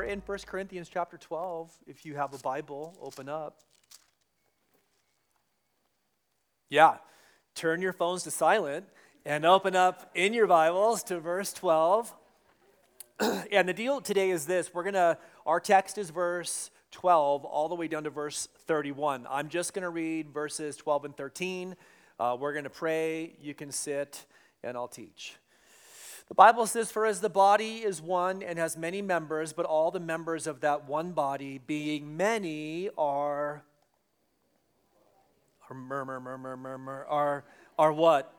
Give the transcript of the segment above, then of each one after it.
we're in 1 Corinthians chapter 12. If you have a Bible, open up. Yeah, turn your phones to silent and open up in your Bibles to verse 12. and the deal today is this we're going to, our text is verse 12 all the way down to verse 31. I'm just going to read verses 12 and 13. Uh, we're going to pray, you can sit, and I'll teach. The Bible says, For as the body is one and has many members, but all the members of that one body, being many, are. Are murmur, murmur, murmur, are, are what?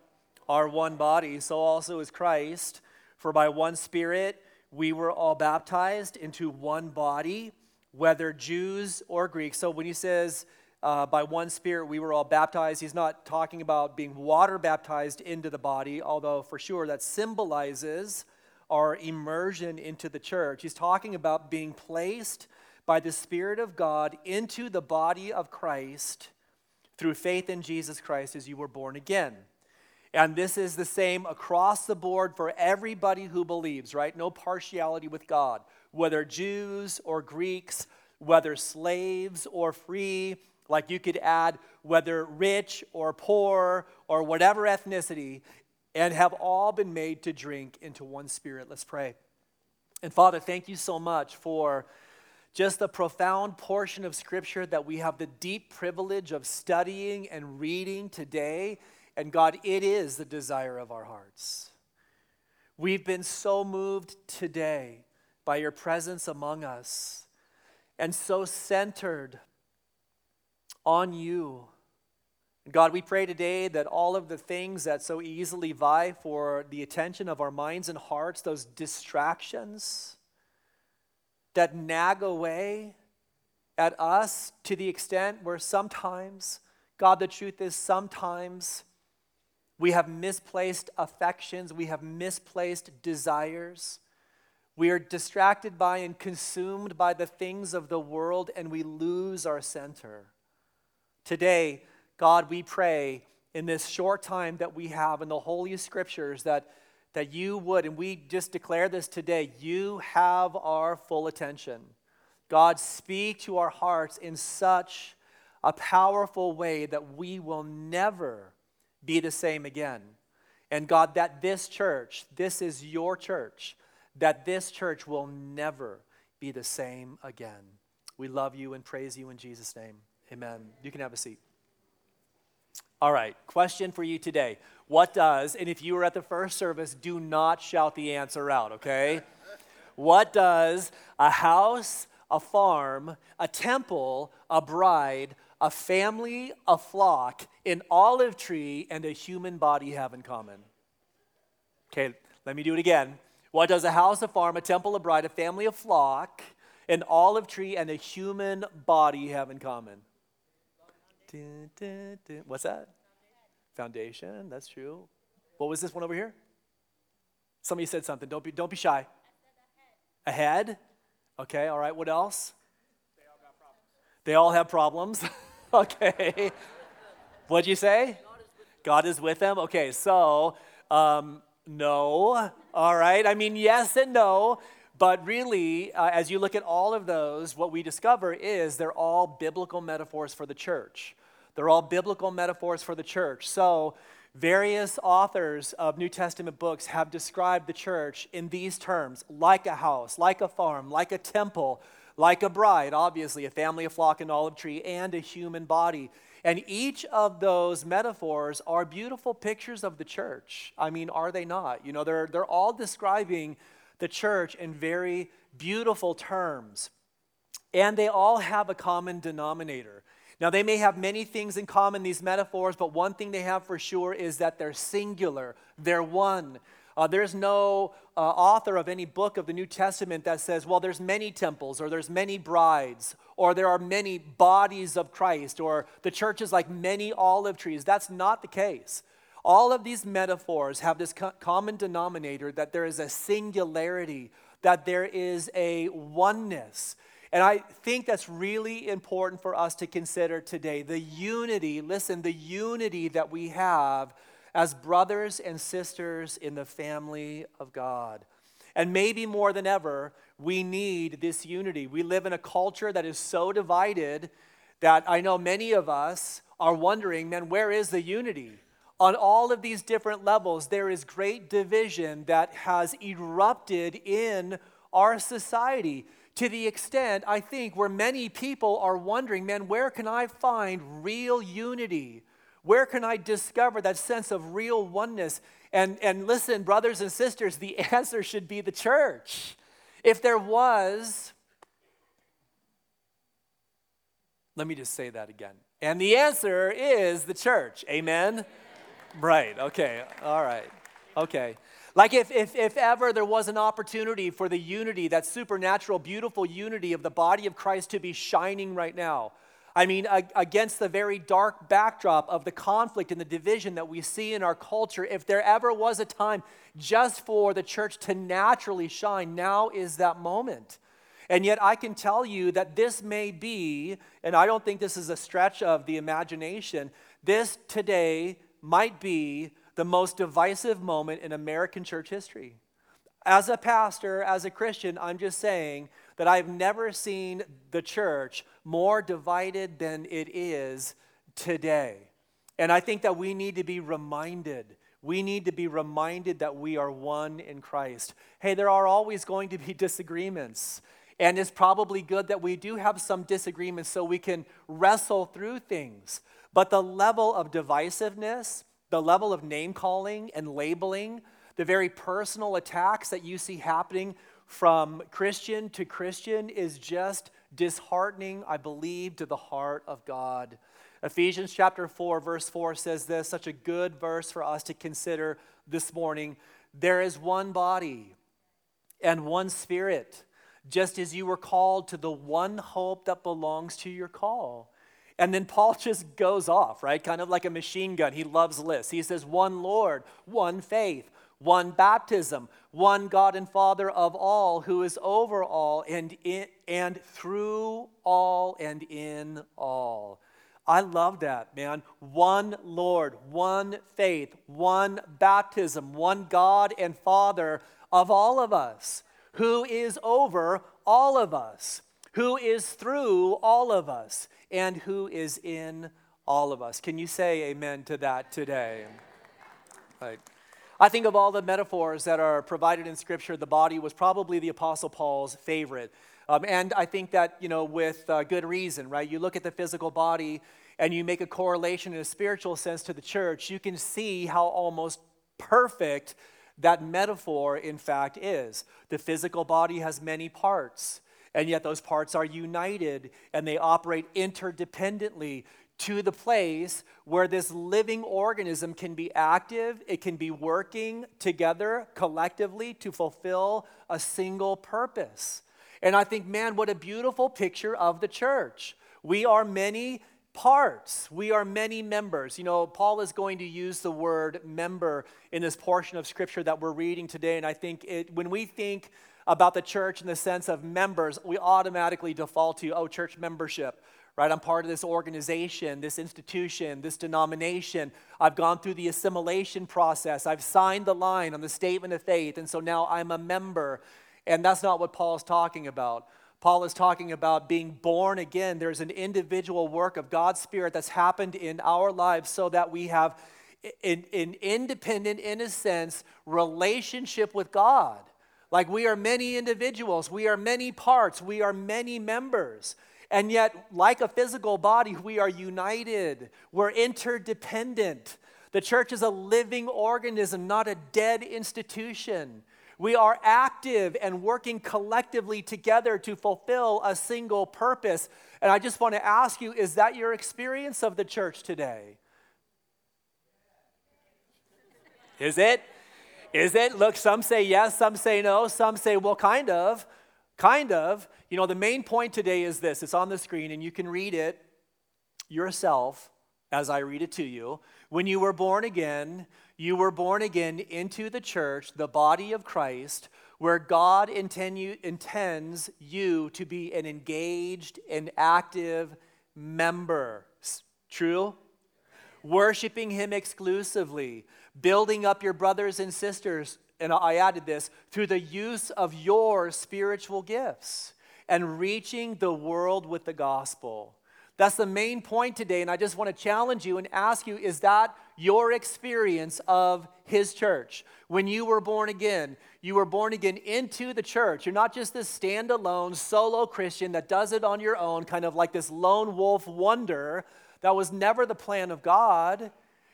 Are one body. So also is Christ. For by one Spirit we were all baptized into one body, whether Jews or Greeks. So when he says, uh, by one Spirit we were all baptized. He's not talking about being water baptized into the body, although for sure that symbolizes our immersion into the church. He's talking about being placed by the Spirit of God into the body of Christ through faith in Jesus Christ as you were born again. And this is the same across the board for everybody who believes, right? No partiality with God, whether Jews or Greeks, whether slaves or free like you could add whether rich or poor or whatever ethnicity, and have all been made to drink into one spirit. Let's pray. And Father, thank you so much for just the profound portion of Scripture that we have the deep privilege of studying and reading today. And God, it is the desire of our hearts. We've been so moved today by your presence among us and so centered on you. God, we pray today that all of the things that so easily vie for the attention of our minds and hearts, those distractions that nag away at us to the extent where sometimes, God, the truth is sometimes we have misplaced affections, we have misplaced desires. We are distracted by and consumed by the things of the world, and we lose our center. Today, God, we pray in this short time that we have in the Holy Scriptures that, that you would, and we just declare this today, you have our full attention. God, speak to our hearts in such a powerful way that we will never be the same again. And God, that this church, this is your church, that this church will never be the same again. We love you and praise you in Jesus' name. Amen. You can have a seat. All right, question for you today. What does, and if you were at the first service, do not shout the answer out, okay? what does a house, a farm, a temple, a bride, a family, a flock, an olive tree, and a human body have in common? Okay, let me do it again. What does a house, a farm, a temple, a bride, a family, a flock, an olive tree, and a human body have in common? Dun, dun, dun. What's that? Foundation. Foundation. That's true. What was this one over here? Somebody said something. Don't be, don't be shy. Ahead. ahead. Okay, all right. What else? They all have problems. okay. What'd you say? God is with them. Okay, so um, no. All right. I mean, yes and no. But really, uh, as you look at all of those, what we discover is they're all biblical metaphors for the church. They're all biblical metaphors for the church. So, various authors of New Testament books have described the church in these terms like a house, like a farm, like a temple, like a bride, obviously, a family, a flock, an olive tree, and a human body. And each of those metaphors are beautiful pictures of the church. I mean, are they not? You know, they're, they're all describing the church in very beautiful terms. And they all have a common denominator. Now, they may have many things in common, these metaphors, but one thing they have for sure is that they're singular, they're one. Uh, there's no uh, author of any book of the New Testament that says, well, there's many temples, or there's many brides, or there are many bodies of Christ, or the church is like many olive trees. That's not the case. All of these metaphors have this co- common denominator that there is a singularity, that there is a oneness. And I think that's really important for us to consider today the unity, listen, the unity that we have as brothers and sisters in the family of God. And maybe more than ever, we need this unity. We live in a culture that is so divided that I know many of us are wondering, man, where is the unity? On all of these different levels, there is great division that has erupted in our society to the extent, I think, where many people are wondering, man, where can I find real unity? Where can I discover that sense of real oneness? And, and listen, brothers and sisters, the answer should be the church. If there was, let me just say that again. And the answer is the church. Amen? Right, okay, all right, okay. Like if, if, if ever there was an opportunity for the unity, that supernatural, beautiful unity of the body of Christ to be shining right now. I mean, against the very dark backdrop of the conflict and the division that we see in our culture, if there ever was a time just for the church to naturally shine, now is that moment. And yet, I can tell you that this may be, and I don't think this is a stretch of the imagination, this today might be the most divisive moment in American church history. As a pastor, as a Christian, I'm just saying that I've never seen the church more divided than it is today. And I think that we need to be reminded. We need to be reminded that we are one in Christ. Hey, there are always going to be disagreements. And it's probably good that we do have some disagreements so we can wrestle through things. But the level of divisiveness, the level of name calling and labeling, the very personal attacks that you see happening from Christian to Christian is just disheartening, I believe, to the heart of God. Ephesians chapter 4, verse 4 says this, such a good verse for us to consider this morning. There is one body and one spirit, just as you were called to the one hope that belongs to your call. And then Paul just goes off, right? Kind of like a machine gun. He loves lists. He says, One Lord, one faith, one baptism, one God and Father of all, who is over all and, in, and through all and in all. I love that, man. One Lord, one faith, one baptism, one God and Father of all of us, who is over all of us, who is through all of us and who is in all of us. Can you say amen to that today? Right. I think of all the metaphors that are provided in Scripture, the body was probably the Apostle Paul's favorite. Um, and I think that, you know, with uh, good reason, right? You look at the physical body and you make a correlation in a spiritual sense to the church, you can see how almost perfect that metaphor, in fact, is. The physical body has many parts and yet those parts are united and they operate interdependently to the place where this living organism can be active, it can be working together collectively to fulfill a single purpose. And I think, man, what a beautiful picture of the church. We are many parts, we are many members. You know, Paul is going to use the word member in this portion of scripture that we're reading today. And I think it, when we think about the church in the sense of members, we automatically default to, oh, church membership, right? I'm part of this organization, this institution, this denomination. I've gone through the assimilation process. I've signed the line on the statement of faith, and so now I'm a member. And that's not what Paul is talking about. Paul is talking about being born again. There's an individual work of God's Spirit that's happened in our lives so that we have an, an independent, in a sense, relationship with God. Like we are many individuals, we are many parts, we are many members. And yet, like a physical body, we are united, we're interdependent. The church is a living organism, not a dead institution. We are active and working collectively together to fulfill a single purpose. And I just want to ask you is that your experience of the church today? Is it? Is it? Look, some say yes, some say no, some say, well, kind of. Kind of. You know, the main point today is this it's on the screen, and you can read it yourself as I read it to you. When you were born again, you were born again into the church, the body of Christ, where God you, intends you to be an engaged and active member. True? Worshiping Him exclusively building up your brothers and sisters, and I added this, through the use of your spiritual gifts and reaching the world with the gospel. That's the main point today, and I just want to challenge you and ask you is that your experience of His church? When you were born again, you were born again into the church. You're not just this standalone solo Christian that does it on your own, kind of like this lone wolf wonder. That was never the plan of God.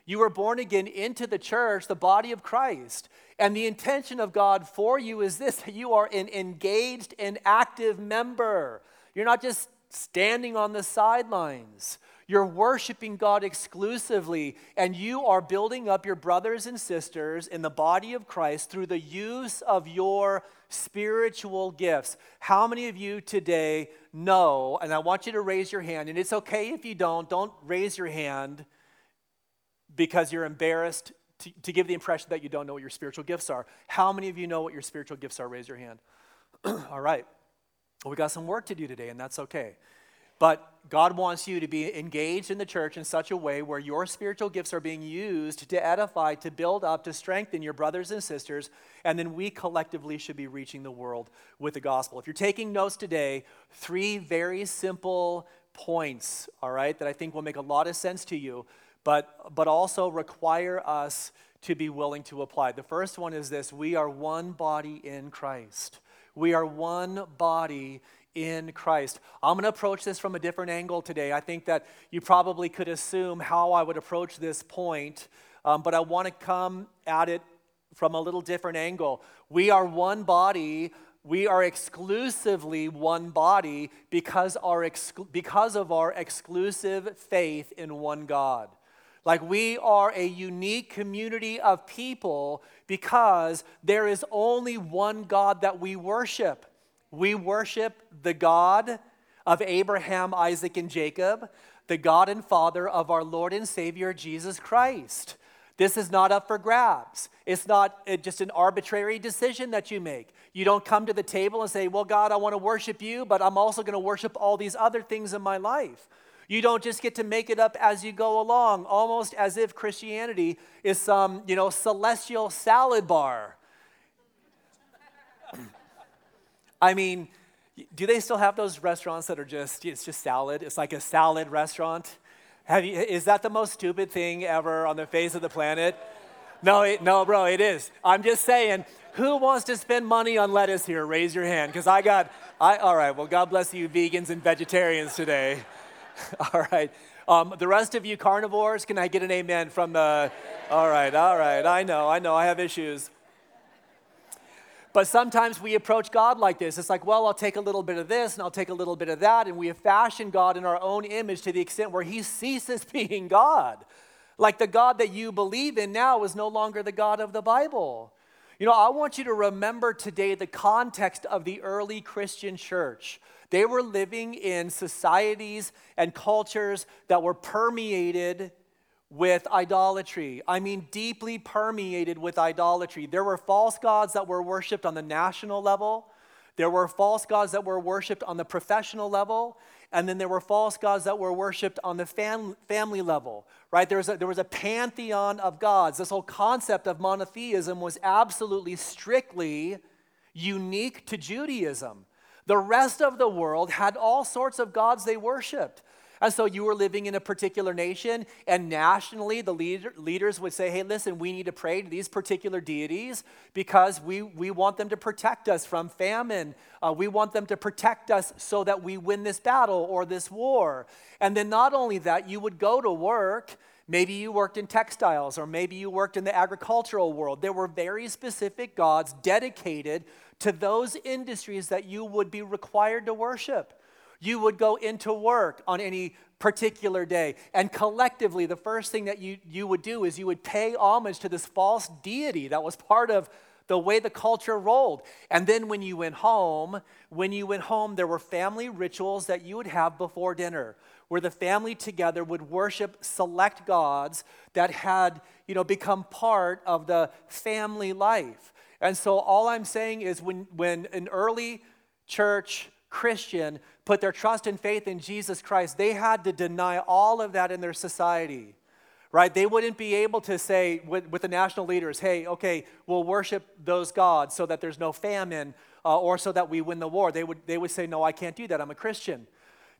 You were born again into the church, the body of Christ. And the intention of God for you is this that you are an engaged and active member. You're not just standing on the sidelines. You're worshiping God exclusively, and you are building up your brothers and sisters in the body of Christ through the use of your spiritual gifts. How many of you today know, and I want you to raise your hand, and it's okay if you don't, don't raise your hand because you're embarrassed to, to give the impression that you don't know what your spiritual gifts are. How many of you know what your spiritual gifts are? Raise your hand. All right. Well, we got some work to do today, and that's okay. But God wants you to be engaged in the church in such a way where your spiritual gifts are being used to edify, to build up, to strengthen your brothers and sisters, and then we collectively should be reaching the world with the gospel. If you're taking notes today, three very simple points, all right, that I think will make a lot of sense to you, but, but also require us to be willing to apply. The first one is this we are one body in Christ. We are one body in Christ. I'm going to approach this from a different angle today. I think that you probably could assume how I would approach this point, um, but I want to come at it from a little different angle. We are one body. We are exclusively one body because, our exclu- because of our exclusive faith in one God. Like we are a unique community of people because there is only one God that we worship. We worship the God of Abraham, Isaac, and Jacob, the God and Father of our Lord and Savior Jesus Christ. This is not up for grabs. It's not uh, just an arbitrary decision that you make. You don't come to the table and say, Well, God, I want to worship you, but I'm also going to worship all these other things in my life. You don't just get to make it up as you go along, almost as if Christianity is some, you know, celestial salad bar. I mean, do they still have those restaurants that are just it's just salad? It's like a salad restaurant. You, is that the most stupid thing ever on the face of the planet? No, it, no, bro, it is. I'm just saying, who wants to spend money on lettuce here? Raise your hand, because I got. I all right. Well, God bless you, vegans and vegetarians today. all right. Um, the rest of you carnivores, can I get an amen from the? All right, all right. I know, I know. I have issues. But sometimes we approach God like this. It's like, well, I'll take a little bit of this and I'll take a little bit of that. And we have fashioned God in our own image to the extent where he ceases being God. Like the God that you believe in now is no longer the God of the Bible. You know, I want you to remember today the context of the early Christian church. They were living in societies and cultures that were permeated with idolatry. I mean, deeply permeated with idolatry. There were false gods that were worshiped on the national level, there were false gods that were worshiped on the professional level, and then there were false gods that were worshiped on the fam- family level, right? There was, a, there was a pantheon of gods. This whole concept of monotheism was absolutely strictly unique to Judaism. The rest of the world had all sorts of gods they worshiped. And so you were living in a particular nation, and nationally, the leader, leaders would say, hey, listen, we need to pray to these particular deities because we, we want them to protect us from famine. Uh, we want them to protect us so that we win this battle or this war. And then, not only that, you would go to work. Maybe you worked in textiles, or maybe you worked in the agricultural world. There were very specific gods dedicated to those industries that you would be required to worship. You would go into work on any particular day, and collectively, the first thing that you, you would do is you would pay homage to this false deity that was part of the way the culture rolled. And then when you went home, when you went home, there were family rituals that you would have before dinner, where the family together would worship select gods that had, you know, become part of the family life. And so all I'm saying is when, when an early church Christian put their trust and faith in Jesus Christ, they had to deny all of that in their society. right? They wouldn't be able to say with, with the national leaders, hey, okay, we'll worship those gods so that there's no famine uh, or so that we win the war. They would, they would say, no, I can't do that. I'm a Christian.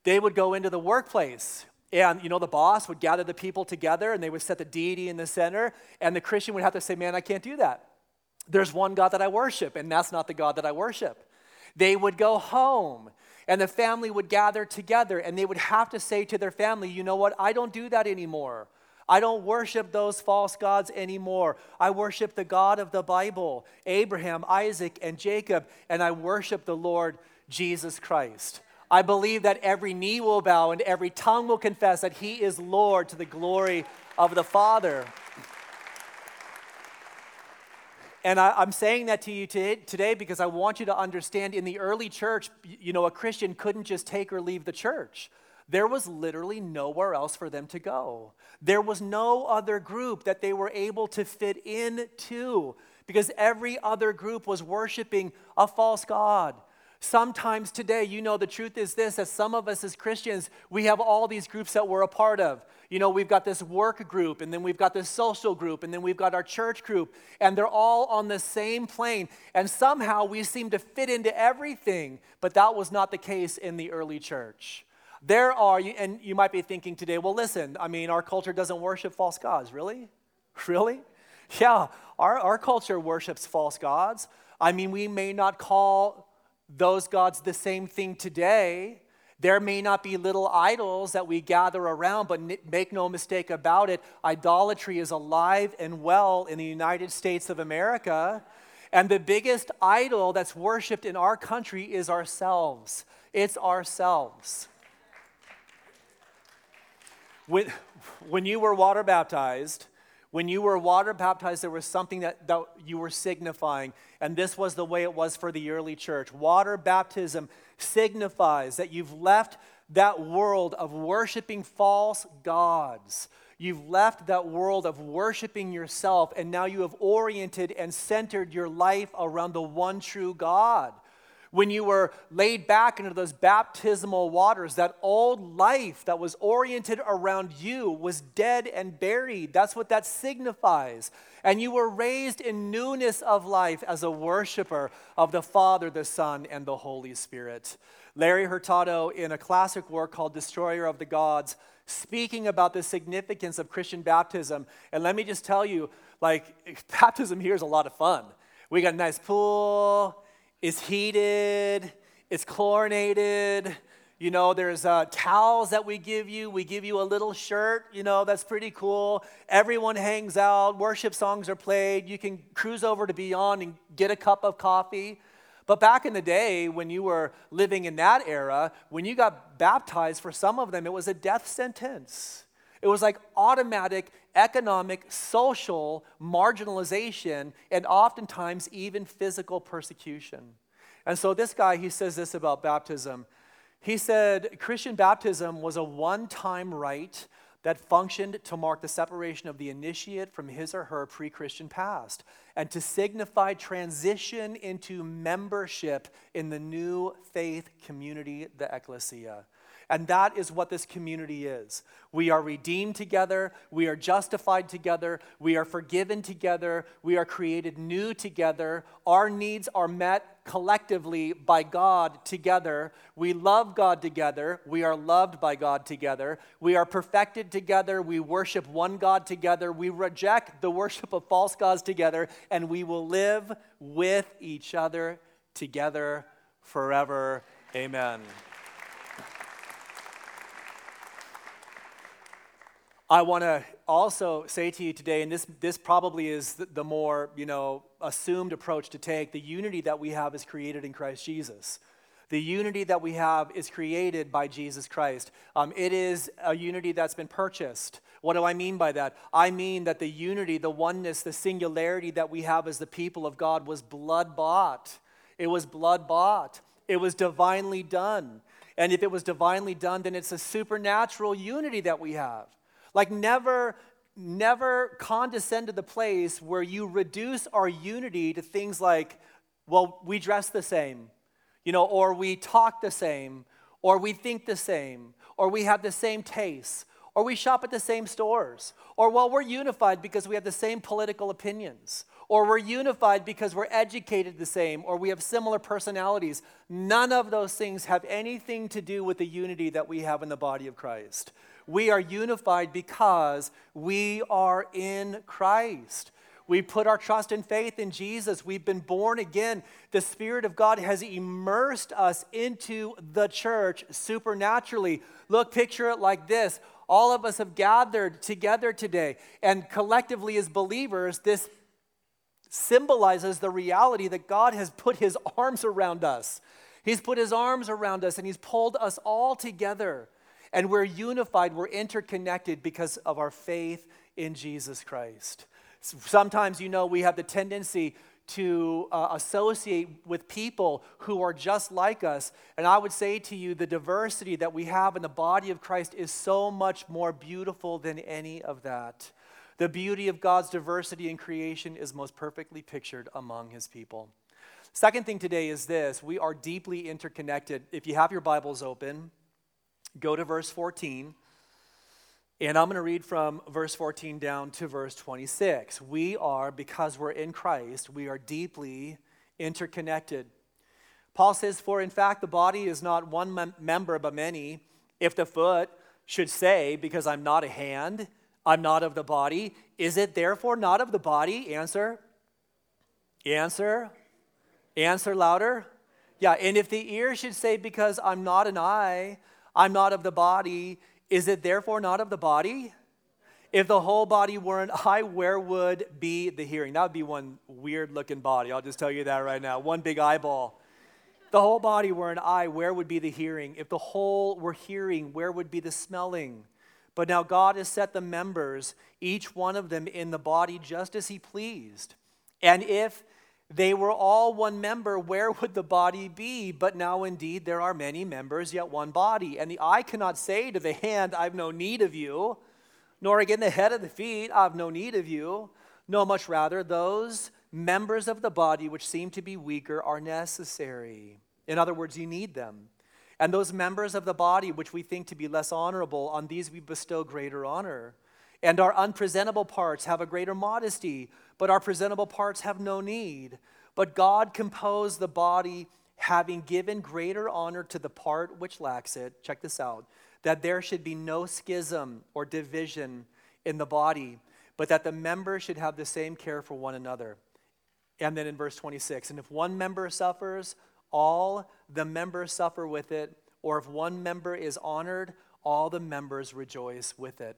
They would go into the workplace and you know the boss would gather the people together and they would set the deity in the center and the christian would have to say man i can't do that there's one god that i worship and that's not the god that i worship they would go home and the family would gather together and they would have to say to their family you know what i don't do that anymore I don't worship those false gods anymore. I worship the God of the Bible, Abraham, Isaac, and Jacob, and I worship the Lord Jesus Christ. I believe that every knee will bow and every tongue will confess that He is Lord to the glory of the Father. And I, am saying that to you today because I want you to understand in the early church, you know, a Christian couldn't just take or leave the church. There was literally nowhere else for them to go. There was no other group that they were able to fit into because every other group was worshiping a false God. Sometimes today, you know, the truth is this that some of us as Christians, we have all these groups that we're a part of. You know, we've got this work group, and then we've got this social group, and then we've got our church group, and they're all on the same plane. And somehow we seem to fit into everything, but that was not the case in the early church. There are, and you might be thinking today, well, listen, I mean, our culture doesn't worship false gods. Really? Really? Yeah, our, our culture worships false gods. I mean, we may not call those gods the same thing today. There may not be little idols that we gather around, but make no mistake about it, idolatry is alive and well in the United States of America. And the biggest idol that's worshiped in our country is ourselves. It's ourselves. When, when you were water baptized, when you were water baptized, there was something that, that you were signifying, and this was the way it was for the early church. Water baptism signifies that you've left that world of worshiping false gods. You've left that world of worshiping yourself, and now you have oriented and centered your life around the one true God when you were laid back into those baptismal waters, that old life that was oriented around you was dead and buried. That's what that signifies. And you were raised in newness of life as a worshiper of the Father, the Son, and the Holy Spirit. Larry Hurtado, in a classic work called Destroyer of the Gods, speaking about the significance of Christian baptism. And let me just tell you, like, baptism here is a lot of fun. We got a nice pool is heated, it's chlorinated. You know, there's uh, towels that we give you. We give you a little shirt, you know, that's pretty cool. Everyone hangs out, worship songs are played. You can cruise over to Beyond and get a cup of coffee. But back in the day, when you were living in that era, when you got baptized, for some of them, it was a death sentence. It was like automatic economic, social marginalization, and oftentimes even physical persecution. And so this guy, he says this about baptism. He said Christian baptism was a one time rite that functioned to mark the separation of the initiate from his or her pre Christian past and to signify transition into membership in the new faith community, the ecclesia. And that is what this community is. We are redeemed together, we are justified together, we are forgiven together, we are created new together. Our needs are met collectively by God together. We love God together, we are loved by God together. We are perfected together, we worship one God together, we reject the worship of false gods together, and we will live with each other together forever. Amen. I want to also say to you today, and this, this probably is the, the more, you know, assumed approach to take, the unity that we have is created in Christ Jesus. The unity that we have is created by Jesus Christ. Um, it is a unity that's been purchased. What do I mean by that? I mean that the unity, the oneness, the singularity that we have as the people of God was blood bought. It was blood bought. It was divinely done. And if it was divinely done, then it's a supernatural unity that we have. Like, never, never condescend to the place where you reduce our unity to things like, well, we dress the same, you know, or we talk the same, or we think the same, or we have the same tastes, or we shop at the same stores, or well, we're unified because we have the same political opinions, or we're unified because we're educated the same, or we have similar personalities. None of those things have anything to do with the unity that we have in the body of Christ. We are unified because we are in Christ. We put our trust and faith in Jesus. We've been born again. The Spirit of God has immersed us into the church supernaturally. Look, picture it like this all of us have gathered together today, and collectively as believers, this symbolizes the reality that God has put his arms around us. He's put his arms around us and he's pulled us all together. And we're unified, we're interconnected because of our faith in Jesus Christ. Sometimes, you know, we have the tendency to uh, associate with people who are just like us. And I would say to you, the diversity that we have in the body of Christ is so much more beautiful than any of that. The beauty of God's diversity in creation is most perfectly pictured among his people. Second thing today is this we are deeply interconnected. If you have your Bibles open, go to verse 14. And I'm going to read from verse 14 down to verse 26. We are, because we're in Christ, we are deeply interconnected. Paul says, For in fact, the body is not one mem- member but many. If the foot should say, Because I'm not a hand, I'm not of the body, is it therefore not of the body? Answer. Answer. Answer louder. Yeah, and if the ear should say, Because I'm not an eye, I'm not of the body, is it therefore not of the body? If the whole body were an eye, where would be the hearing? That would be one weird looking body. I'll just tell you that right now. One big eyeball. The whole body were an eye, where would be the hearing? If the whole were hearing, where would be the smelling? But now God has set the members, each one of them, in the body just as He pleased. And if they were all one member, where would the body be? But now indeed there are many members, yet one body. And the eye cannot say to the hand, I've no need of you, nor again the head of the feet, I've no need of you. No, much rather, those members of the body which seem to be weaker are necessary. In other words, you need them. And those members of the body which we think to be less honorable, on these we bestow greater honor. And our unpresentable parts have a greater modesty but our presentable parts have no need. But God composed the body, having given greater honor to the part which lacks it. Check this out that there should be no schism or division in the body, but that the members should have the same care for one another. And then in verse 26, and if one member suffers, all the members suffer with it, or if one member is honored, all the members rejoice with it.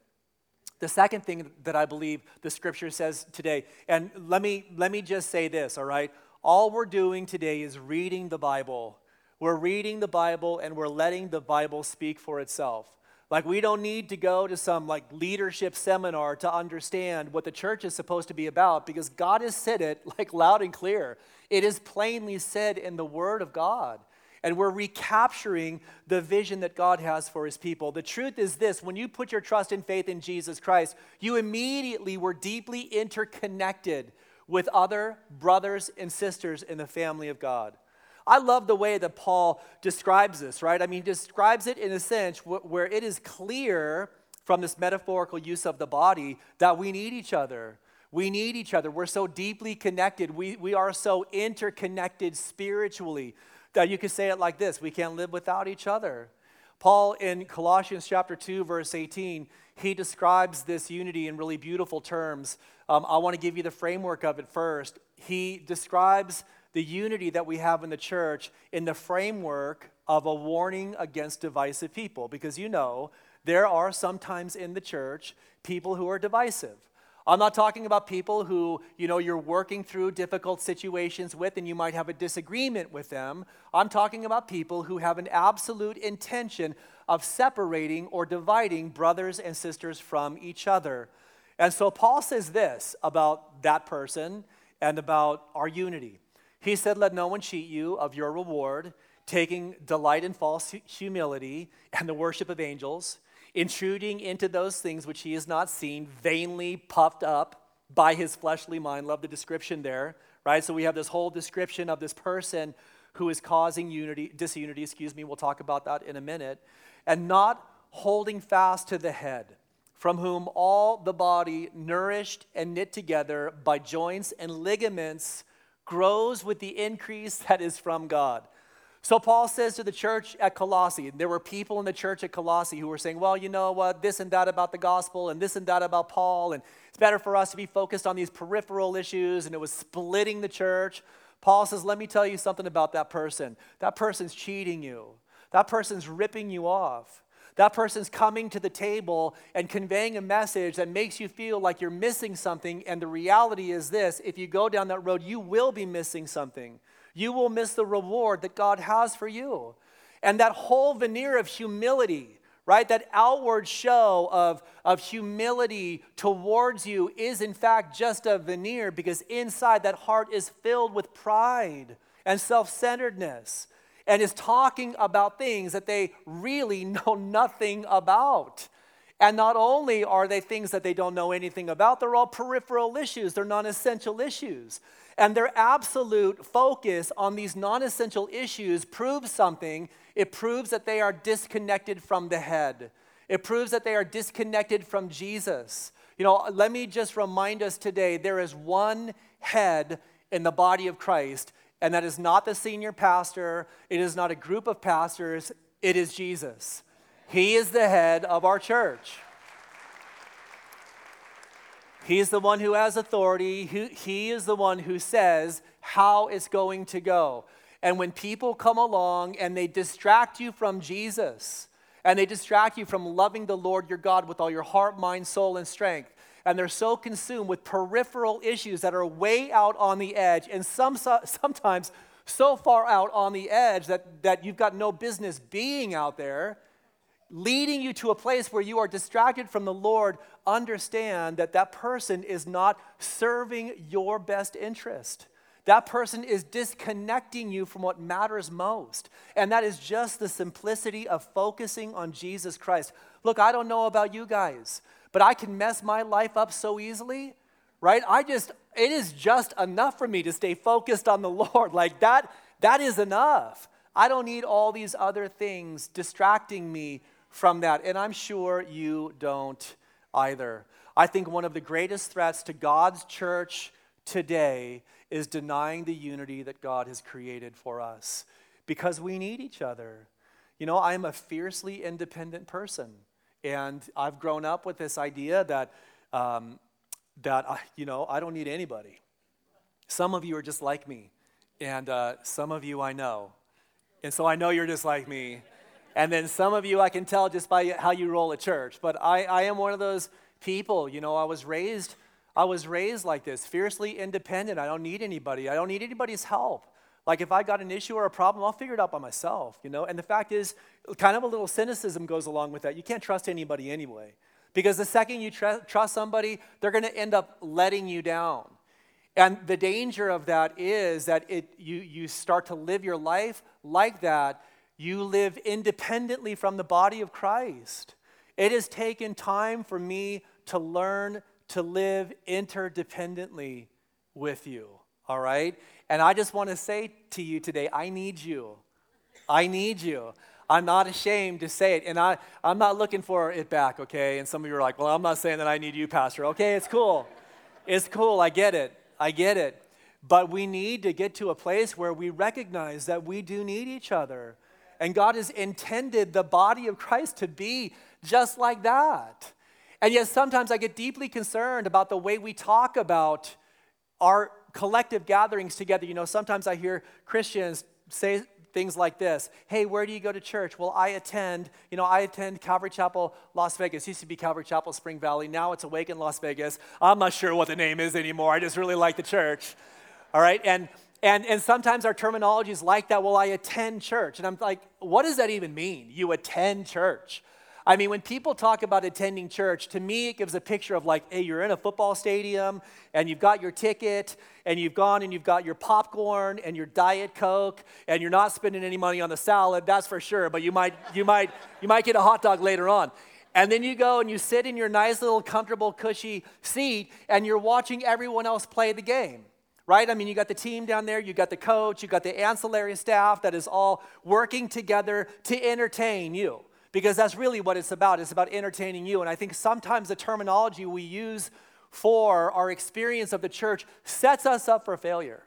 The second thing that I believe the scripture says today, and let me, let me just say this, all right? All we're doing today is reading the Bible. We're reading the Bible and we're letting the Bible speak for itself. Like, we don't need to go to some like leadership seminar to understand what the church is supposed to be about because God has said it like loud and clear. It is plainly said in the Word of God and we're recapturing the vision that God has for his people. The truth is this when you put your trust and faith in Jesus Christ, you immediately were deeply interconnected with other brothers and sisters in the family of God. I love the way that Paul describes this, right? I mean, he describes it in a sense where it is clear from this metaphorical use of the body that we need each other. We need each other. We're so deeply connected. We, we are so interconnected spiritually. That you could say it like this we can't live without each other. Paul in Colossians chapter 2, verse 18, he describes this unity in really beautiful terms. Um, I want to give you the framework of it first. He describes the unity that we have in the church in the framework of a warning against divisive people, because you know there are sometimes in the church people who are divisive. I'm not talking about people who, you know, you're working through difficult situations with and you might have a disagreement with them. I'm talking about people who have an absolute intention of separating or dividing brothers and sisters from each other. And so Paul says this about that person and about our unity. He said, Let no one cheat you of your reward, taking delight in false humility and the worship of angels intruding into those things which he has not seen, vainly puffed up by his fleshly mind. Love the description there, right? So we have this whole description of this person who is causing unity, disunity, excuse me. We'll talk about that in a minute. And not holding fast to the head, from whom all the body, nourished and knit together by joints and ligaments, grows with the increase that is from God. So Paul says to the church at Colossae, there were people in the church at Colossae who were saying, well, you know what, this and that about the gospel and this and that about Paul, and it's better for us to be focused on these peripheral issues, and it was splitting the church. Paul says, let me tell you something about that person. That person's cheating you. That person's ripping you off. That person's coming to the table and conveying a message that makes you feel like you're missing something. And the reality is this if you go down that road, you will be missing something. You will miss the reward that God has for you. And that whole veneer of humility, right, that outward show of, of humility towards you is in fact just a veneer because inside that heart is filled with pride and self centeredness and is talking about things that they really know nothing about. And not only are they things that they don't know anything about, they're all peripheral issues, they're non essential issues. And their absolute focus on these non essential issues proves something. It proves that they are disconnected from the head, it proves that they are disconnected from Jesus. You know, let me just remind us today there is one head in the body of Christ, and that is not the senior pastor, it is not a group of pastors, it is Jesus. He is the head of our church. He's the one who has authority. He is the one who says how it's going to go. And when people come along and they distract you from Jesus, and they distract you from loving the Lord your God with all your heart, mind, soul, and strength, and they're so consumed with peripheral issues that are way out on the edge, and some, sometimes so far out on the edge that, that you've got no business being out there, leading you to a place where you are distracted from the Lord, understand that that person is not serving your best interest. That person is disconnecting you from what matters most. And that is just the simplicity of focusing on Jesus Christ. Look, I don't know about you guys, but I can mess my life up so easily, right? I just, it is just enough for me to stay focused on the Lord. Like that, that is enough. I don't need all these other things distracting me from that. And I'm sure you don't either. I think one of the greatest threats to God's church today is denying the unity that God has created for us because we need each other. You know, I'm a fiercely independent person. And I've grown up with this idea that, um, that I, you know, I don't need anybody. Some of you are just like me, and uh, some of you I know. And so I know you're just like me. And then some of you I can tell just by how you roll at church. But I, I am one of those people, you know, I was raised. I was raised like this, fiercely independent. I don't need anybody. I don't need anybody's help. Like if I got an issue or a problem, I'll figure it out by myself, you know? And the fact is, kind of a little cynicism goes along with that. You can't trust anybody anyway. Because the second you tr- trust somebody, they're going to end up letting you down. And the danger of that is that it, you, you start to live your life like that. You live independently from the body of Christ. It has taken time for me to learn to live interdependently with you, all right? And I just want to say to you today, I need you. I need you. I'm not ashamed to say it. And I, I'm not looking for it back, okay? And some of you are like, well, I'm not saying that I need you, Pastor. Okay, it's cool. It's cool. I get it. I get it. But we need to get to a place where we recognize that we do need each other. And God has intended the body of Christ to be just like that. And yet sometimes I get deeply concerned about the way we talk about our collective gatherings together. You know, sometimes I hear Christians say things like this Hey, where do you go to church? Well, I attend, you know, I attend Calvary Chapel, Las Vegas. It used to be Calvary Chapel, Spring Valley. Now it's Awaken Las Vegas. I'm not sure what the name is anymore. I just really like the church. All right. And and, and sometimes our terminology is like that. Well, I attend church. And I'm like, what does that even mean? You attend church. I mean, when people talk about attending church, to me, it gives a picture of like, hey, you're in a football stadium and you've got your ticket and you've gone and you've got your popcorn and your Diet Coke and you're not spending any money on the salad, that's for sure, but you might, you might, you might get a hot dog later on. And then you go and you sit in your nice little comfortable cushy seat and you're watching everyone else play the game right? I mean, you got the team down there, you got the coach, you got the ancillary staff that is all working together to entertain you because that's really what it's about. It's about entertaining you. And I think sometimes the terminology we use for our experience of the church sets us up for failure.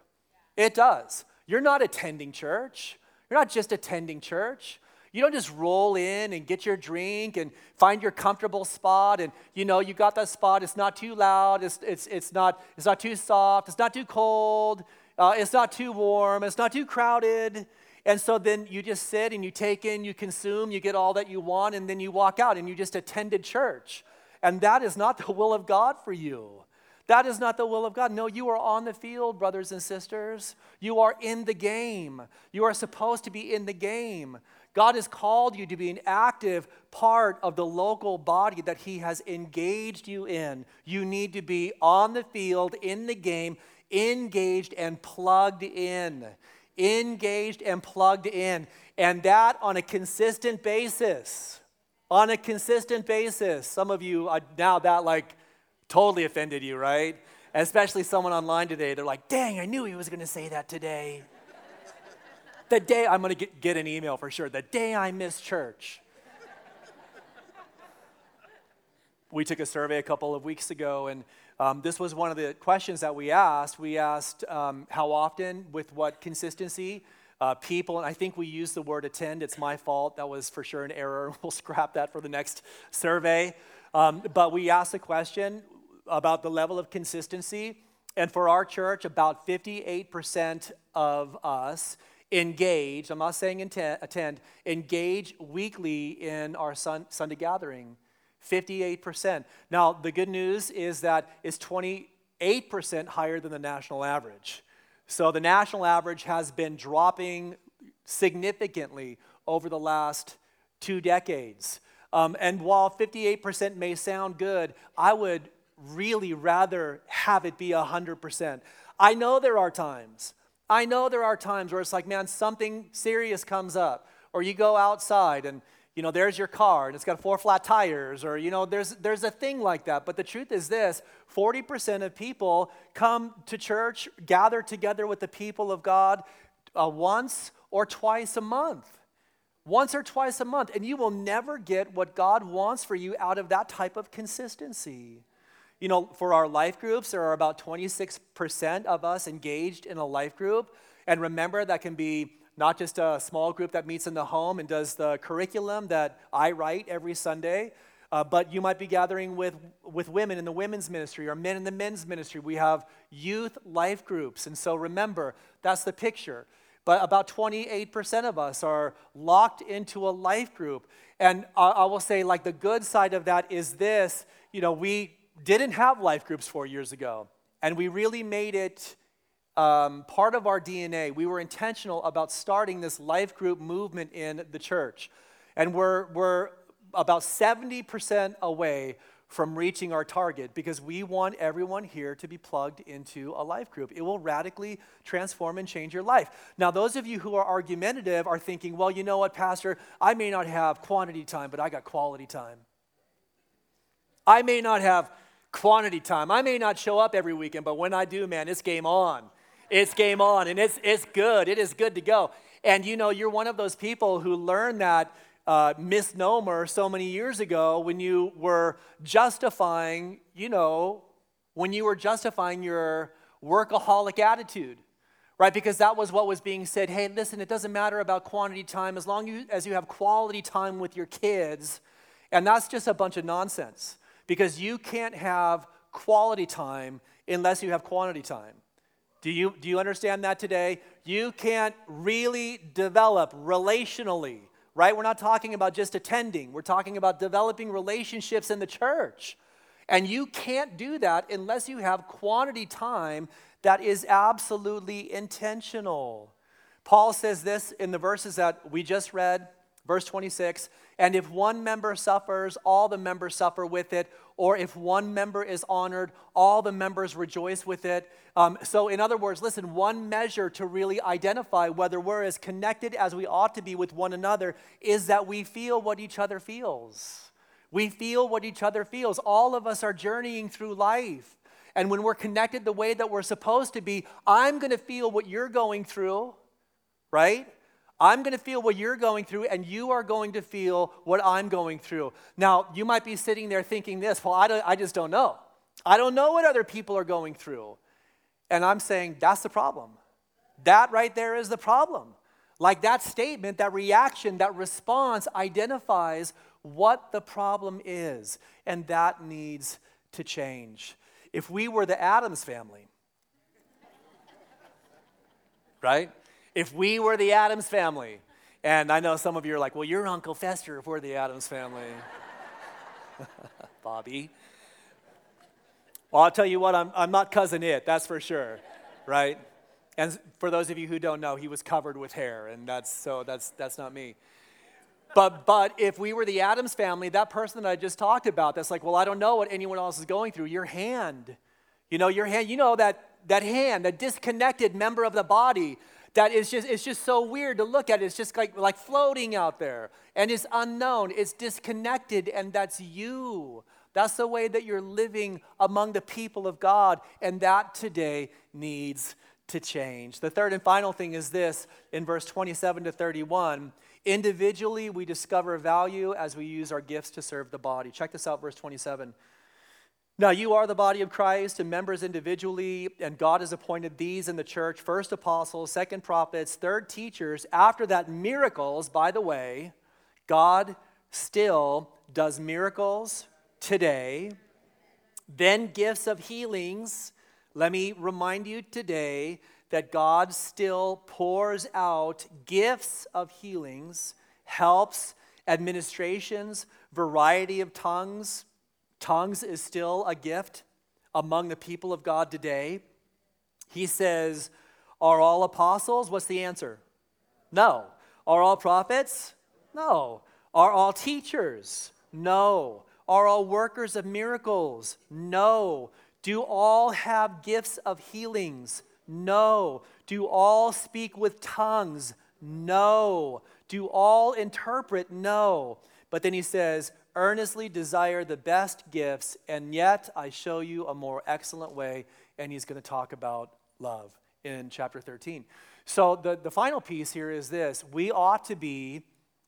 It does. You're not attending church, you're not just attending church. You don't just roll in and get your drink and find your comfortable spot and you know you got that spot. It's not too loud. It's, it's, it's, not, it's not too soft. It's not too cold. Uh, it's not too warm. It's not too crowded. And so then you just sit and you take in, you consume, you get all that you want, and then you walk out and you just attended church. And that is not the will of God for you. That is not the will of God. No, you are on the field, brothers and sisters. You are in the game. You are supposed to be in the game. God has called you to be an active part of the local body that He has engaged you in. You need to be on the field, in the game, engaged and plugged in. Engaged and plugged in. And that on a consistent basis. On a consistent basis. Some of you, are now that like totally offended you, right? Especially someone online today, they're like, dang, I knew he was going to say that today. The day, I'm going to get an email for sure, the day I miss church. we took a survey a couple of weeks ago, and um, this was one of the questions that we asked. We asked um, how often, with what consistency, uh, people, and I think we used the word attend. It's my fault. That was for sure an error. We'll scrap that for the next survey. Um, but we asked a question about the level of consistency, and for our church, about 58% of us engage, I'm not saying attend, engage weekly in our Sunday gathering. 58%. Now, the good news is that it's 28% higher than the national average. So the national average has been dropping significantly over the last two decades. Um, and while 58% may sound good, I would really rather have it be 100%. I know there are times, I know there are times where it's like, man, something serious comes up, or you go outside and you know, there's your car and it's got four flat tires, or, you know, there's, there's a thing like that. But the truth is this 40% of people come to church, gather together with the people of God uh, once or twice a month. Once or twice a month. And you will never get what God wants for you out of that type of consistency. You know, for our life groups, there are about 26% of us engaged in a life group. And remember, that can be not just a small group that meets in the home and does the curriculum that I write every Sunday, uh, but you might be gathering with, with women in the women's ministry or men in the men's ministry. We have youth life groups. And so remember, that's the picture. But about 28% of us are locked into a life group. And I, I will say, like, the good side of that is this you know, we didn't have life groups four years ago, and we really made it um, part of our DNA. We were intentional about starting this life group movement in the church. And we're, we're about 70% away from reaching our target because we want everyone here to be plugged into a life group. It will radically transform and change your life. Now, those of you who are argumentative are thinking, well, you know what, Pastor? I may not have quantity time, but I got quality time. I may not have quantity time. I may not show up every weekend, but when I do, man, it's game on it's game on and it's, it's good. It is good to go. And you know, you're one of those people who learned that uh, misnomer so many years ago when you were justifying, you know, when you were justifying your workaholic attitude, right? Because that was what was being said. Hey, listen, it doesn't matter about quantity time as long as you have quality time with your kids. And that's just a bunch of nonsense because you can't have quality time unless you have quantity time. Do you, do you understand that today? You can't really develop relationally, right? We're not talking about just attending, we're talking about developing relationships in the church. And you can't do that unless you have quantity time that is absolutely intentional. Paul says this in the verses that we just read, verse 26 and if one member suffers, all the members suffer with it. Or if one member is honored, all the members rejoice with it. Um, so, in other words, listen, one measure to really identify whether we're as connected as we ought to be with one another is that we feel what each other feels. We feel what each other feels. All of us are journeying through life. And when we're connected the way that we're supposed to be, I'm going to feel what you're going through, right? I'm going to feel what you're going through, and you are going to feel what I'm going through. Now, you might be sitting there thinking this, well, I, I just don't know. I don't know what other people are going through. And I'm saying that's the problem. That right there is the problem. Like that statement, that reaction, that response identifies what the problem is, and that needs to change. If we were the Addams family, right? If we were the Addams family, and I know some of you are like, well, you're Uncle Fester if we're the Addams family. Bobby. Well, I'll tell you what, I'm, I'm not cousin Itt, that's for sure, right? And for those of you who don't know, he was covered with hair, and that's so that's that's not me. But but if we were the Addams family, that person that I just talked about, that's like, well, I don't know what anyone else is going through. Your hand, you know, your hand, you know that that hand, that disconnected member of the body that is just it's just so weird to look at. It's just like like floating out there and it's unknown. It's disconnected, and that's you. That's the way that you're living among the people of God, and that today needs to change. The third and final thing is this in verse 27 to 31. Individually, we discover value as we use our gifts to serve the body. Check this out, verse 27. Now, you are the body of Christ and members individually, and God has appointed these in the church first apostles, second prophets, third teachers. After that, miracles, by the way, God still does miracles today. Then, gifts of healings let me remind you today that God still pours out gifts of healings, helps, administrations, variety of tongues. Tongues is still a gift among the people of God today. He says, Are all apostles? What's the answer? No. Are all prophets? No. Are all teachers? No. Are all workers of miracles? No. Do all have gifts of healings? No. Do all speak with tongues? No. Do all interpret? No. But then he says, earnestly desire the best gifts, and yet I show you a more excellent way. And he's going to talk about love in chapter 13. So the, the final piece here is this we ought to be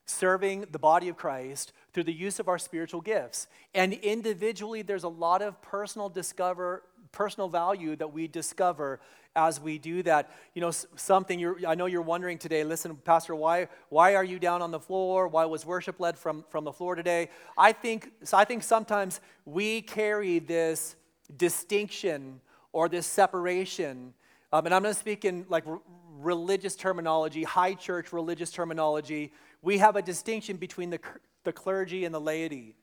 serving the body of Christ through the use of our spiritual gifts. And individually, there's a lot of personal discover, personal value that we discover as we do that. You know, something you're, I know you're wondering today, listen, Pastor, why, why are you down on the floor? Why was worship led from, from the floor today? I think, so I think sometimes we carry this distinction or this separation. Um, and I'm going to speak in like r- religious terminology, high church religious terminology we have a distinction between the, the clergy and the laity.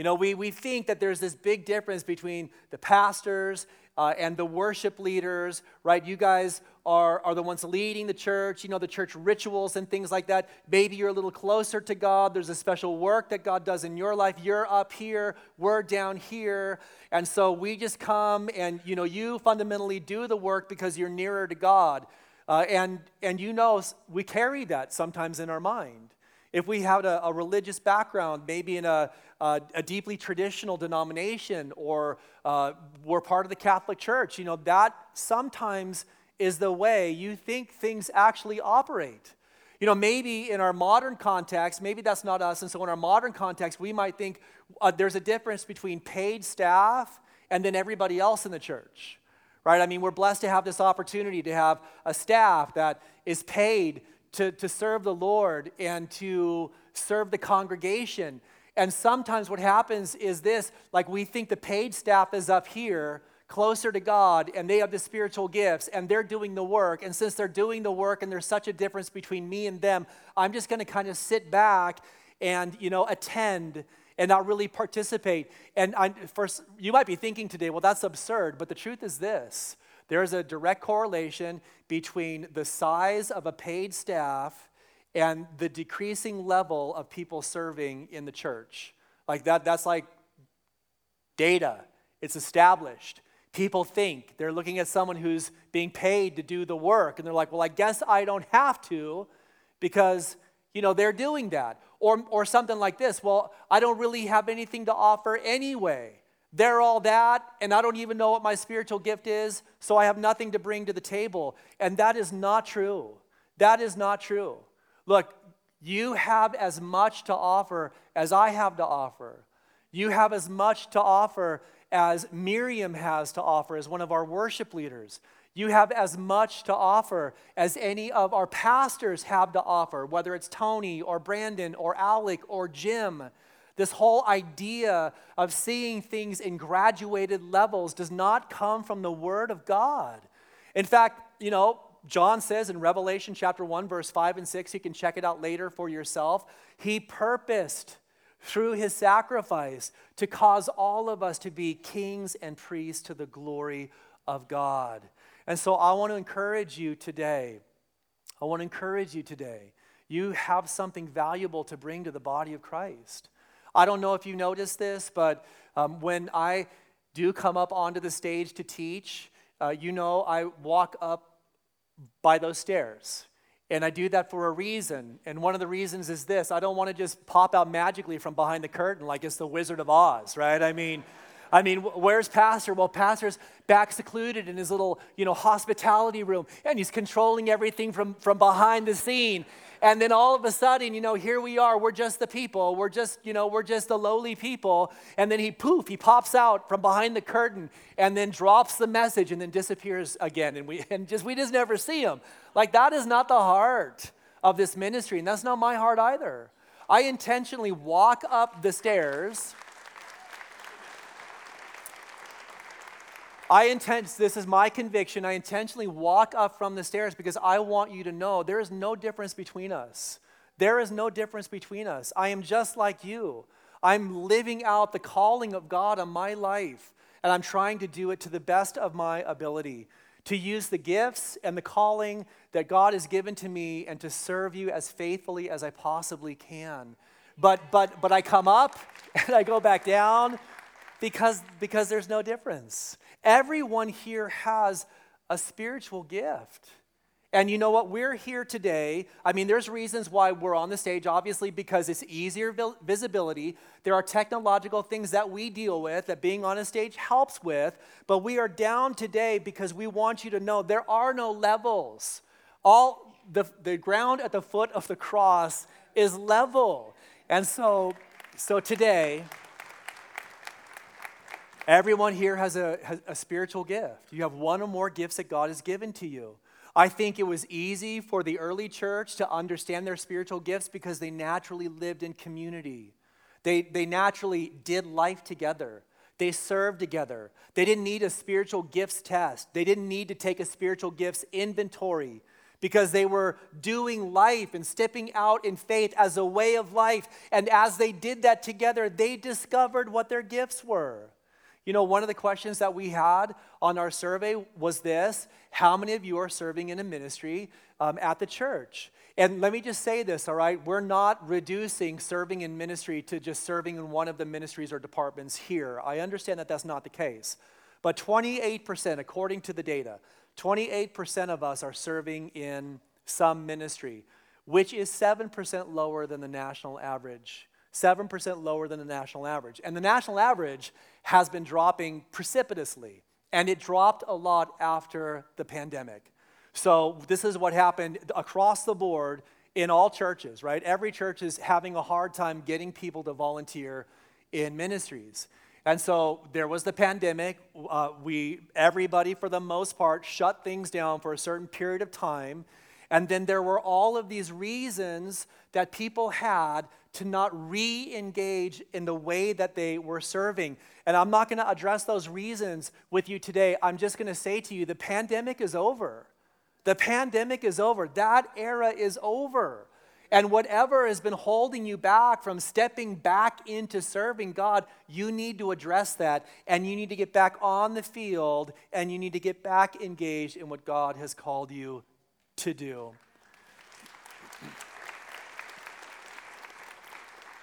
You know, we, we think that there's this big difference between the pastors uh, and the worship leaders, right? You guys are, are the ones leading the church, you know, the church rituals and things like that. Maybe you're a little closer to God. There's a special work that God does in your life. You're up here, we're down here. And so we just come and, you know, you fundamentally do the work because you're nearer to God. Uh, and, and you know, we carry that sometimes in our mind. If we had a, a religious background, maybe in a, a, a deeply traditional denomination, or uh, we're part of the Catholic Church, you know, that sometimes is the way you think things actually operate. You know, maybe in our modern context, maybe that's not us. And so, in our modern context, we might think uh, there's a difference between paid staff and then everybody else in the church, right? I mean, we're blessed to have this opportunity to have a staff that is paid to, to serve the Lord and to serve the congregation. And sometimes what happens is this like we think the paid staff is up here closer to God and they have the spiritual gifts and they're doing the work. And since they're doing the work and there's such a difference between me and them, I'm just going to kind of sit back and, you know, attend and not really participate. And I, first, you might be thinking today, well, that's absurd. But the truth is this there's a direct correlation between the size of a paid staff and the decreasing level of people serving in the church. Like that, that's like data, it's established. People think they're looking at someone who's being paid to do the work, and they're like, well, I guess I don't have to because, you know, they're doing that. Or, or something like this, well, I don't really have anything to offer anyway. They're all that, and I don't even know what my spiritual gift is, so I have nothing to bring to the table. And that is not true. That is not true. Look, you have as much to offer as I have to offer. You have as much to offer as Miriam has to offer as one of our worship leaders. You have as much to offer as any of our pastors have to offer, whether it's Tony or Brandon or Alec or Jim. This whole idea of seeing things in graduated levels does not come from the Word of God. In fact, you know, John says in Revelation chapter 1, verse 5 and 6, you can check it out later for yourself. He purposed through his sacrifice to cause all of us to be kings and priests to the glory of God. And so I want to encourage you today. I want to encourage you today. You have something valuable to bring to the body of Christ. I don't know if you noticed this, but um, when I do come up onto the stage to teach, uh, you know I walk up by those stairs. And I do that for a reason. And one of the reasons is this I don't want to just pop out magically from behind the curtain like it's the Wizard of Oz, right? I mean, I mean, where's Pastor? Well, Pastor's back secluded in his little, you know, hospitality room, and he's controlling everything from, from behind the scene. And then all of a sudden, you know, here we are. We're just the people. We're just, you know, we're just the lowly people. And then he poof, he pops out from behind the curtain and then drops the message and then disappears again. And we and just we just never see him. Like that is not the heart of this ministry, and that's not my heart either. I intentionally walk up the stairs. I intend, this is my conviction, I intentionally walk up from the stairs because I want you to know there is no difference between us. There is no difference between us. I am just like you. I'm living out the calling of God on my life, and I'm trying to do it to the best of my ability, to use the gifts and the calling that God has given to me and to serve you as faithfully as I possibly can. But, but, but I come up and I go back down because, because there's no difference. Everyone here has a spiritual gift. And you know what? We're here today. I mean, there's reasons why we're on the stage, obviously, because it's easier visibility. There are technological things that we deal with that being on a stage helps with. But we are down today because we want you to know there are no levels. All the, the ground at the foot of the cross is level. And so, so today, Everyone here has a, has a spiritual gift. You have one or more gifts that God has given to you. I think it was easy for the early church to understand their spiritual gifts because they naturally lived in community. They, they naturally did life together. They served together. They didn't need a spiritual gifts test. They didn't need to take a spiritual gifts inventory because they were doing life and stepping out in faith as a way of life. And as they did that together, they discovered what their gifts were. You know, one of the questions that we had on our survey was this How many of you are serving in a ministry um, at the church? And let me just say this, all right? We're not reducing serving in ministry to just serving in one of the ministries or departments here. I understand that that's not the case. But 28%, according to the data, 28% of us are serving in some ministry, which is 7% lower than the national average 7% lower than the national average. And the national average has been dropping precipitously, and it dropped a lot after the pandemic. So, this is what happened across the board in all churches, right? Every church is having a hard time getting people to volunteer in ministries. And so there was the pandemic. Uh, we, everybody, for the most part, shut things down for a certain period of time. And then there were all of these reasons that people had to not re engage in the way that they were serving. And I'm not going to address those reasons with you today. I'm just going to say to you the pandemic is over. The pandemic is over. That era is over. And whatever has been holding you back from stepping back into serving God, you need to address that. And you need to get back on the field and you need to get back engaged in what God has called you to do.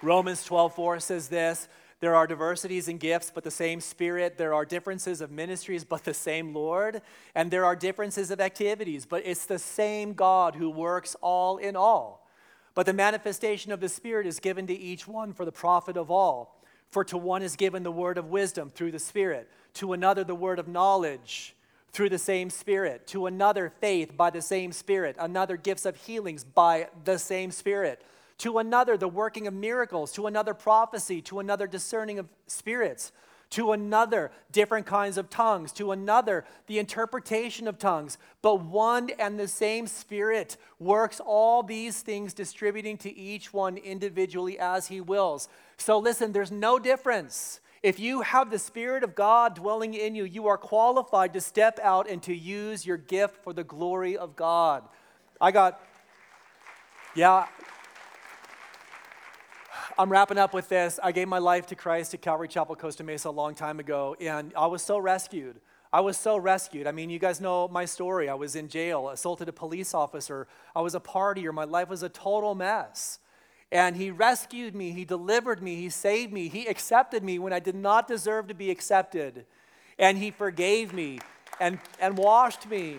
Romans 12:4 says this, there are diversities in gifts, but the same Spirit. There are differences of ministries, but the same Lord. And there are differences of activities, but it's the same God who works all in all. But the manifestation of the Spirit is given to each one for the profit of all. For to one is given the word of wisdom through the Spirit, to another the word of knowledge through the same Spirit, to another, faith by the same Spirit, another, gifts of healings by the same Spirit, to another, the working of miracles, to another, prophecy, to another, discerning of spirits, to another, different kinds of tongues, to another, the interpretation of tongues. But one and the same Spirit works all these things, distributing to each one individually as He wills. So listen, there's no difference. If you have the Spirit of God dwelling in you, you are qualified to step out and to use your gift for the glory of God. I got, yeah, I'm wrapping up with this. I gave my life to Christ at Calvary Chapel, Costa Mesa a long time ago, and I was so rescued. I was so rescued. I mean, you guys know my story. I was in jail, assaulted a police officer. I was a partier. My life was a total mess. And he rescued me, he delivered me, he saved me, he accepted me when I did not deserve to be accepted. And he forgave me and, and washed me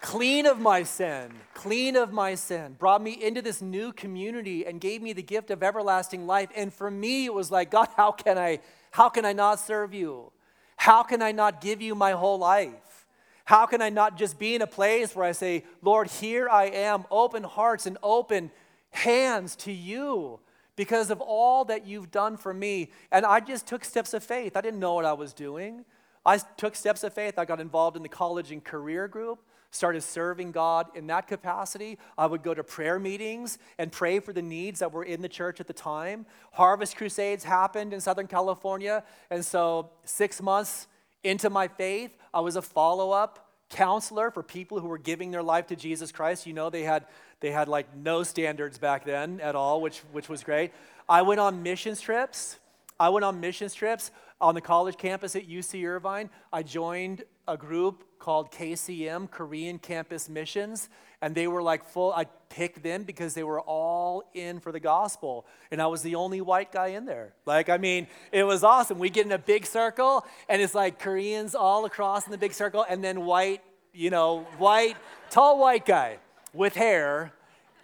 clean of my sin, clean of my sin, brought me into this new community and gave me the gift of everlasting life. And for me, it was like, God, how can I, how can I not serve you? How can I not give you my whole life? How can I not just be in a place where I say, Lord, here I am, open hearts and open hands to you because of all that you've done for me. And I just took steps of faith. I didn't know what I was doing. I took steps of faith. I got involved in the college and career group, started serving God in that capacity. I would go to prayer meetings and pray for the needs that were in the church at the time. Harvest Crusades happened in Southern California. And so, six months into my faith, I was a follow up counselor for people who were giving their life to Jesus Christ. You know, they had they had like no standards back then at all, which which was great. I went on missions trips. I went on missions trips on the college campus at UC Irvine. I joined a group called KCM, Korean Campus Missions, and they were like full. I picked them because they were all in for the gospel, and I was the only white guy in there. Like, I mean, it was awesome. We get in a big circle, and it's like Koreans all across in the big circle, and then white, you know, white, tall white guy with hair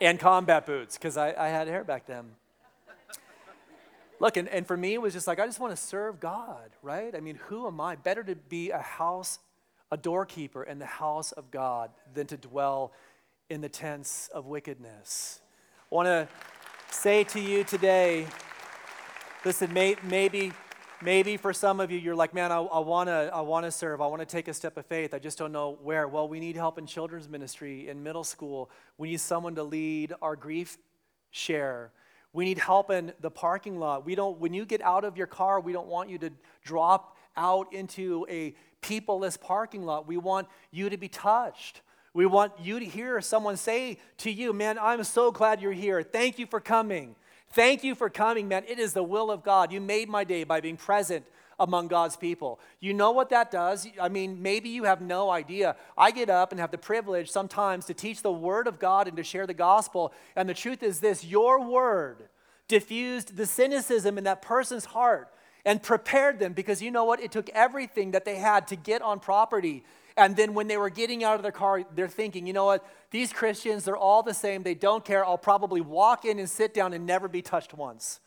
and combat boots because I, I had hair back then. Look, and, and for me, it was just like, I just want to serve God, right? I mean, who am I? Better to be a house, a doorkeeper in the house of God than to dwell in the tents of wickedness. I want to say to you today listen, may, maybe. Maybe for some of you, you're like, man, I, I want to I wanna serve. I want to take a step of faith. I just don't know where. Well, we need help in children's ministry, in middle school. We need someone to lead our grief share. We need help in the parking lot. We don't, when you get out of your car, we don't want you to drop out into a peopleless parking lot. We want you to be touched. We want you to hear someone say to you, Man, I'm so glad you're here. Thank you for coming. Thank you for coming, man. It is the will of God. You made my day by being present among God's people. You know what that does? I mean, maybe you have no idea. I get up and have the privilege sometimes to teach the Word of God and to share the gospel. And the truth is this your Word diffused the cynicism in that person's heart and prepared them because you know what? It took everything that they had to get on property. And then when they were getting out of their car, they're thinking, you know what? These Christians, they're all the same. They don't care. I'll probably walk in and sit down and never be touched once.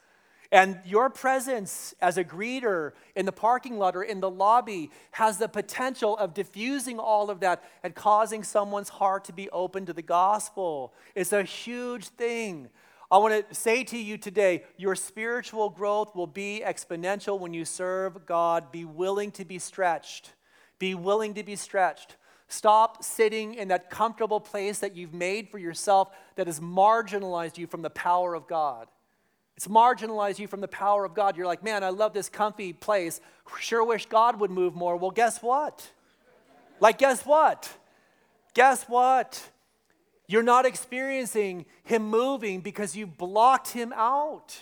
And your presence as a greeter in the parking lot or in the lobby has the potential of diffusing all of that and causing someone's heart to be open to the gospel. It's a huge thing. I want to say to you today your spiritual growth will be exponential when you serve God. Be willing to be stretched. Be willing to be stretched. Stop sitting in that comfortable place that you've made for yourself that has marginalized you from the power of God. It's marginalized you from the power of God. You're like, man, I love this comfy place. Sure wish God would move more. Well, guess what? Like, guess what? Guess what? You're not experiencing Him moving because you've blocked Him out.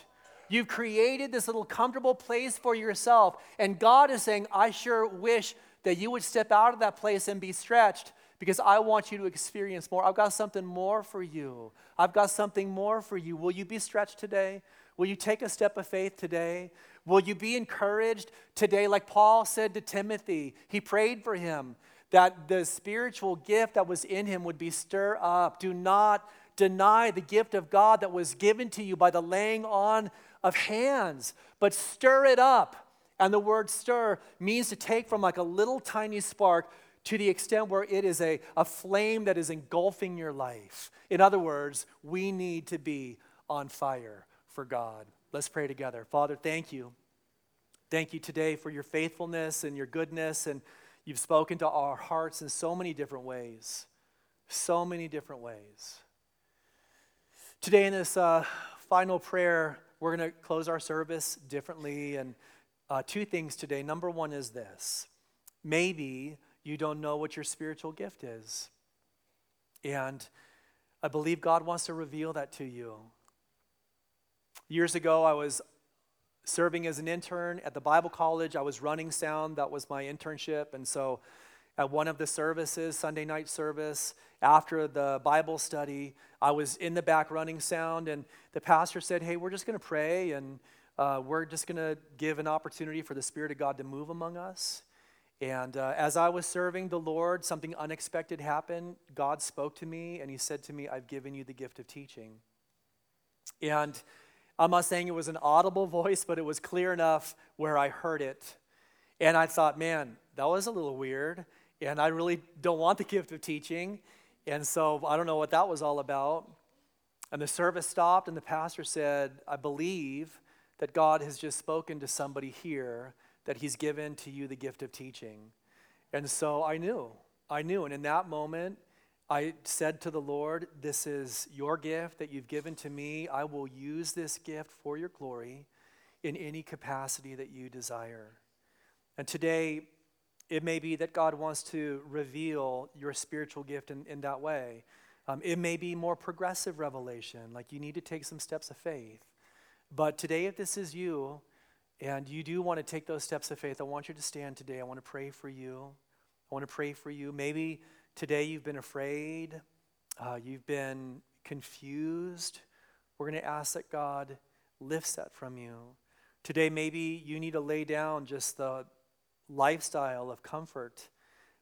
You've created this little comfortable place for yourself. And God is saying, I sure wish that you would step out of that place and be stretched because I want you to experience more. I've got something more for you. I've got something more for you. Will you be stretched today? Will you take a step of faith today? Will you be encouraged today? Like Paul said to Timothy, he prayed for him that the spiritual gift that was in him would be stirred up. Do not deny the gift of God that was given to you by the laying on of hands, but stir it up And the word stir means to take from like a little tiny spark to the extent where it is a, a flame that is engulfing your life. In other words, we need to be on fire for God. Let's pray together. Father, thank you. Thank you today for your faithfulness and your goodness, and you've spoken to our hearts in so many different ways. So many different ways. Today, in this uh, final prayer, we're going to close our service differently. And uh, two things today. Number one is this maybe you don't know what your spiritual gift is. And I believe God wants to reveal that to you. Years ago, I was serving as an intern at the Bible college. I was running sound, that was my internship. And so at one of the services, Sunday night service, after the Bible study, I was in the back running sound, and the pastor said, Hey, we're just going to pray, and uh, we're just going to give an opportunity for the Spirit of God to move among us. And uh, as I was serving the Lord, something unexpected happened. God spoke to me, and He said to me, I've given you the gift of teaching. And I'm not saying it was an audible voice, but it was clear enough where I heard it. And I thought, man, that was a little weird and I really don't want the gift of teaching. And so I don't know what that was all about. And the service stopped, and the pastor said, I believe that God has just spoken to somebody here that he's given to you the gift of teaching. And so I knew. I knew. And in that moment, I said to the Lord, This is your gift that you've given to me. I will use this gift for your glory in any capacity that you desire. And today, it may be that God wants to reveal your spiritual gift in, in that way. Um, it may be more progressive revelation, like you need to take some steps of faith. But today, if this is you and you do want to take those steps of faith, I want you to stand today. I want to pray for you. I want to pray for you. Maybe today you've been afraid, uh, you've been confused. We're going to ask that God lifts that from you. Today, maybe you need to lay down just the, lifestyle of comfort.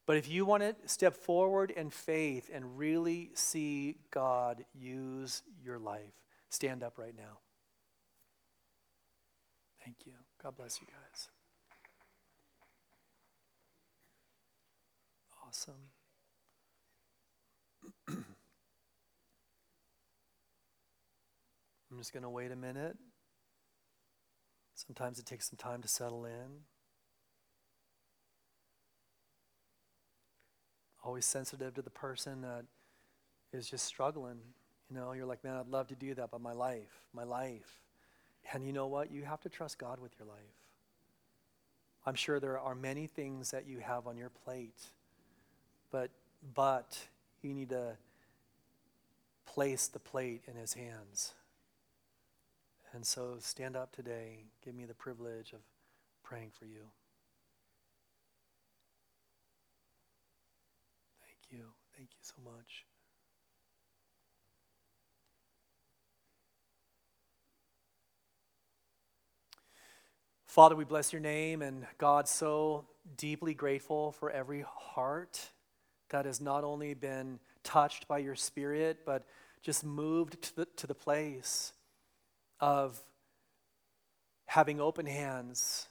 But if you want to step forward in faith and really see God use your life, stand up right now. Thank you. God bless you guys. Awesome. I'm just going to wait a minute. Sometimes it takes some time to settle in. always sensitive to the person that is just struggling. You know, you're like, man, I'd love to do that, but my life, my life. And you know what? You have to trust God with your life. I'm sure there are many things that you have on your plate, but but you need to place the plate in his hands. And so stand up today. Give me the privilege of praying for you. Thank you. Thank you so much. Father, we bless your name, and God, so deeply grateful for every heart that has not only been touched by your spirit, but just moved to the, to the place of having open hands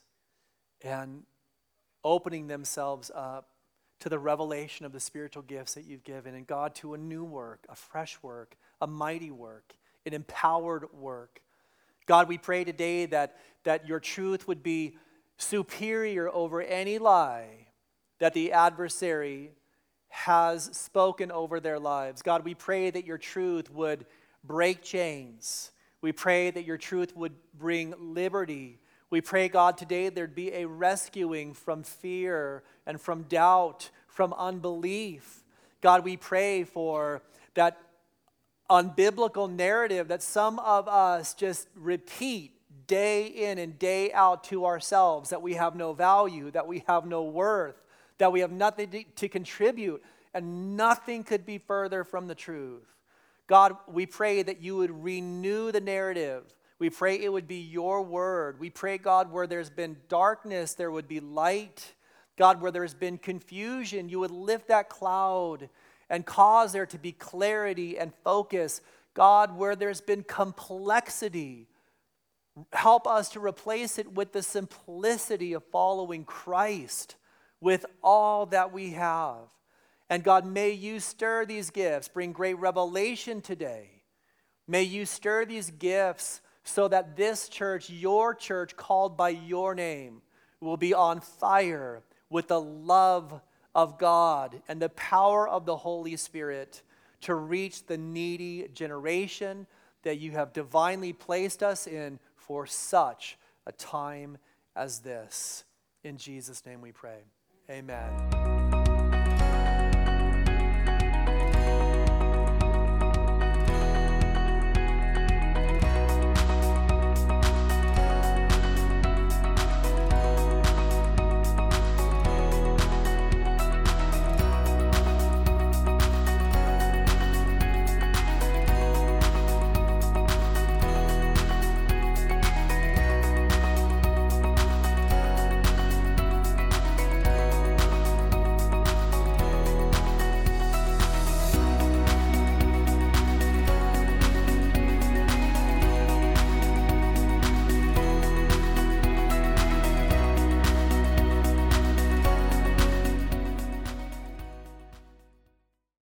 and opening themselves up to the revelation of the spiritual gifts that you've given, and God, to a new work, a fresh work, a mighty work, an empowered work. God, we pray today that, that your truth would be superior over any lie that the adversary has spoken over their lives. God, we pray that your truth would break chains. We pray that your truth would bring liberty. We pray, God, today there'd be a rescuing from fear and from doubt, from unbelief. God, we pray for that unbiblical narrative that some of us just repeat day in and day out to ourselves that we have no value, that we have no worth, that we have nothing to, to contribute, and nothing could be further from the truth. God, we pray that you would renew the narrative we pray it would be your word. We pray, God, where there's been darkness, there would be light. God, where there's been confusion, you would lift that cloud and cause there to be clarity and focus. God, where there's been complexity, Help us to replace it with the simplicity of following Christ with all that we have. And God, may you stir these gifts, bring great revelation today. May you stir these gifts so that this church, your church, called by your name, will be on fire with the love of God and the power of the Holy Spirit to reach the needy generation that you have divinely placed us in for such a time as this. In Jesus' name we pray. Amen.